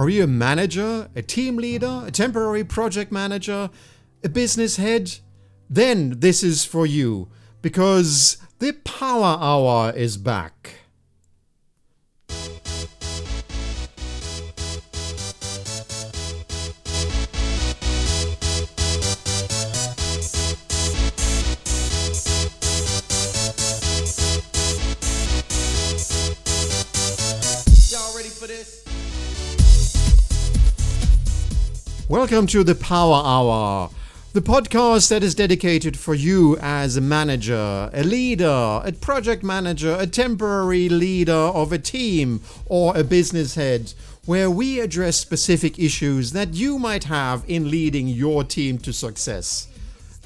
Are you a manager, a team leader, a temporary project manager, a business head? Then this is for you because the Power Hour is back. Welcome to the Power Hour, the podcast that is dedicated for you as a manager, a leader, a project manager, a temporary leader of a team, or a business head, where we address specific issues that you might have in leading your team to success.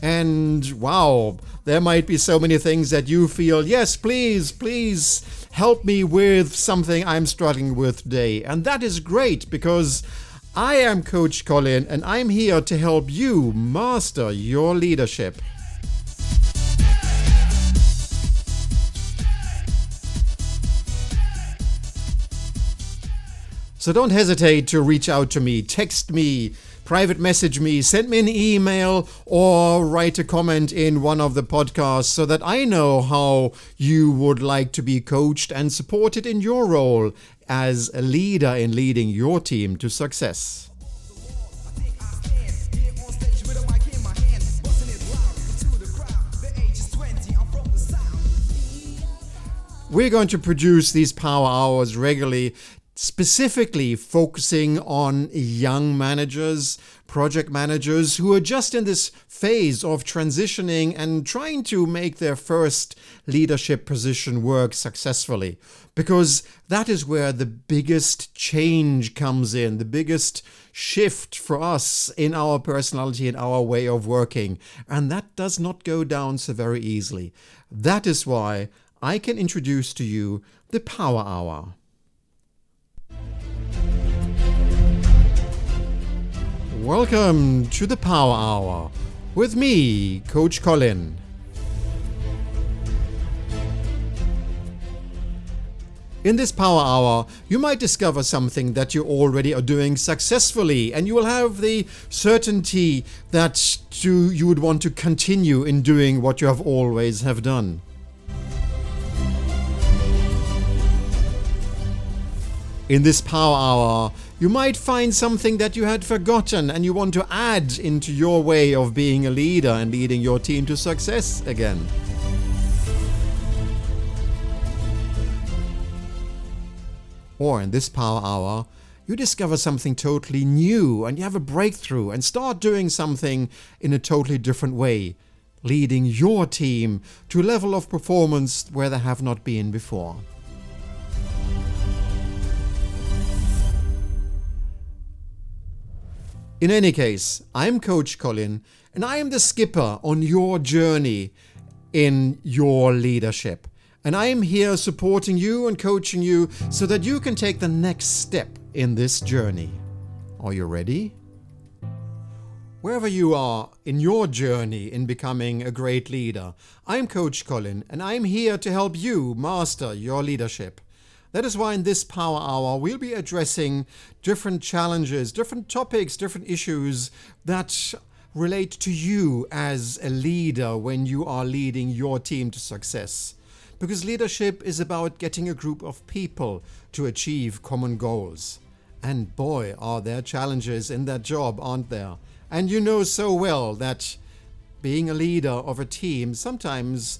And wow, there might be so many things that you feel, yes, please, please help me with something I'm struggling with today. And that is great because I am Coach Colin, and I'm here to help you master your leadership. So don't hesitate to reach out to me, text me, private message me, send me an email, or write a comment in one of the podcasts so that I know how you would like to be coached and supported in your role as a leader in leading your team to success. We're going to produce these power hours regularly, specifically focusing on young managers, project managers who are just in this phase of transitioning and trying to make their first leadership position work successfully. Because that is where the biggest change comes in, the biggest shift for us in our personality and our way of working. And that does not go down so very easily. That is why I can introduce to you the Power Hour. Welcome to the Power Hour with me, Coach Colin. In this Power Hour, you might discover something that you already are doing successfully, and you will have the certainty that you would want to continue in doing what you have always have done. In this Power Hour, you might find something that you had forgotten and you want to add into your way of being a leader and leading your team to success again. Or in this Power Hour, you discover something totally new and you have a breakthrough and start doing something in a totally different way, leading your team to a level of performance where they have not been before. In any case, I'm Coach Colin, and I am the skipper on your journey in your leadership. And I am here supporting you and coaching you so that you can take the next step in this journey. Are you ready? Wherever you are in your journey in becoming a great leader, I'm Coach Colin, and I'm here to help you master your leadership. That is why in this Power Hour, we'll be addressing different challenges, different topics, different issues that relate to you as a leader when you are leading your team to success. Because leadership is about getting a group of people to achieve common goals. And boy, are there challenges in that job, aren't there? And you know so well that being a leader of a team, sometimes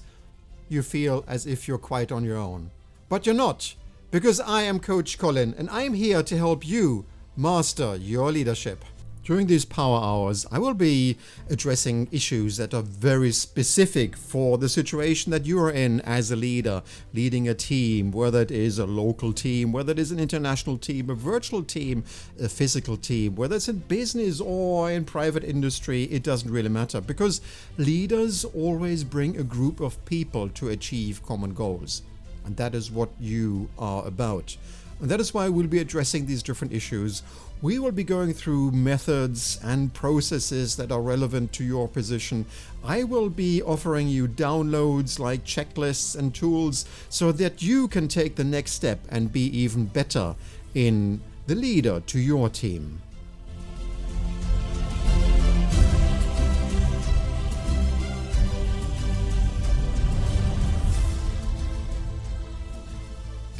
you feel as if you're quite on your own. But you're not because I am Coach Colin and I am here to help you master your leadership. During these power hours, I will be addressing issues that are very specific for the situation that you are in as a leader, leading a team, whether it is a local team, whether it is an international team, a virtual team, a physical team, whether it's in business or in private industry, it doesn't really matter because leaders always bring a group of people to achieve common goals. And that is what you are about. And that is why we'll be addressing these different issues. We will be going through methods and processes that are relevant to your position. I will be offering you downloads like checklists and tools so that you can take the next step and be even better in the leader to your team.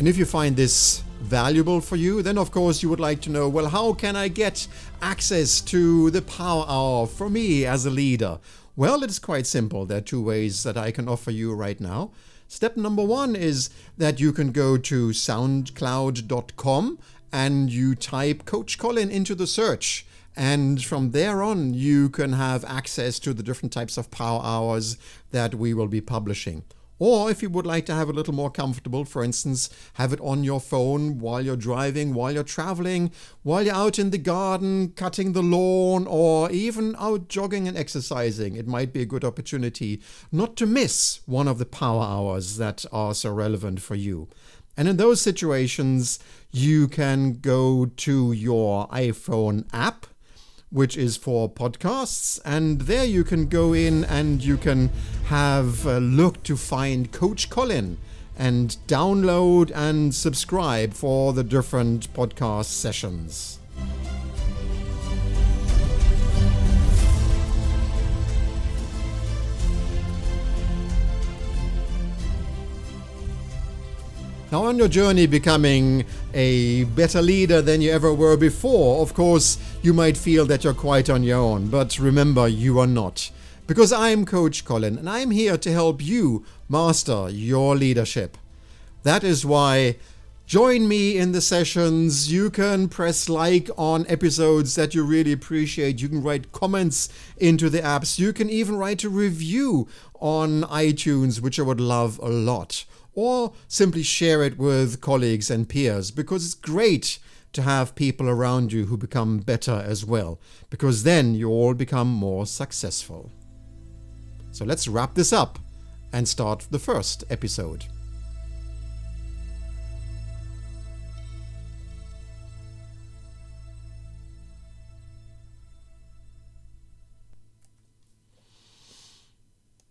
And if you find this valuable for you, then of course you would like to know well, how can I get access to the Power Hour for me as a leader? Well, it's quite simple. There are two ways that I can offer you right now. Step number one is that you can go to soundcloud.com and you type Coach Colin into the search. And from there on, you can have access to the different types of power hours that we will be publishing. Or if you would like to have a little more comfortable, for instance, have it on your phone while you're driving, while you're traveling, while you're out in the garden, cutting the lawn, or even out jogging and exercising, it might be a good opportunity not to miss one of the power hours that are so relevant for you. And in those situations, you can go to your iPhone app which is for podcasts. And there you can go in and you can have a look to find Coach Colin and download and subscribe for the different podcast sessions. Now, on your journey becoming a better leader than you ever were before, of course, you might feel that you're quite on your own, but remember, you are not. Because I'm Coach Colin and I'm here to help you master your leadership. That is why join me in the sessions. You can press like on episodes that you really appreciate. You can write comments into the apps. You can even write a review on iTunes, which I would love a lot or simply share it with colleagues and peers because it's great to have people around you who become better as well, because then you all become more successful. So let's wrap this up and start the first episode.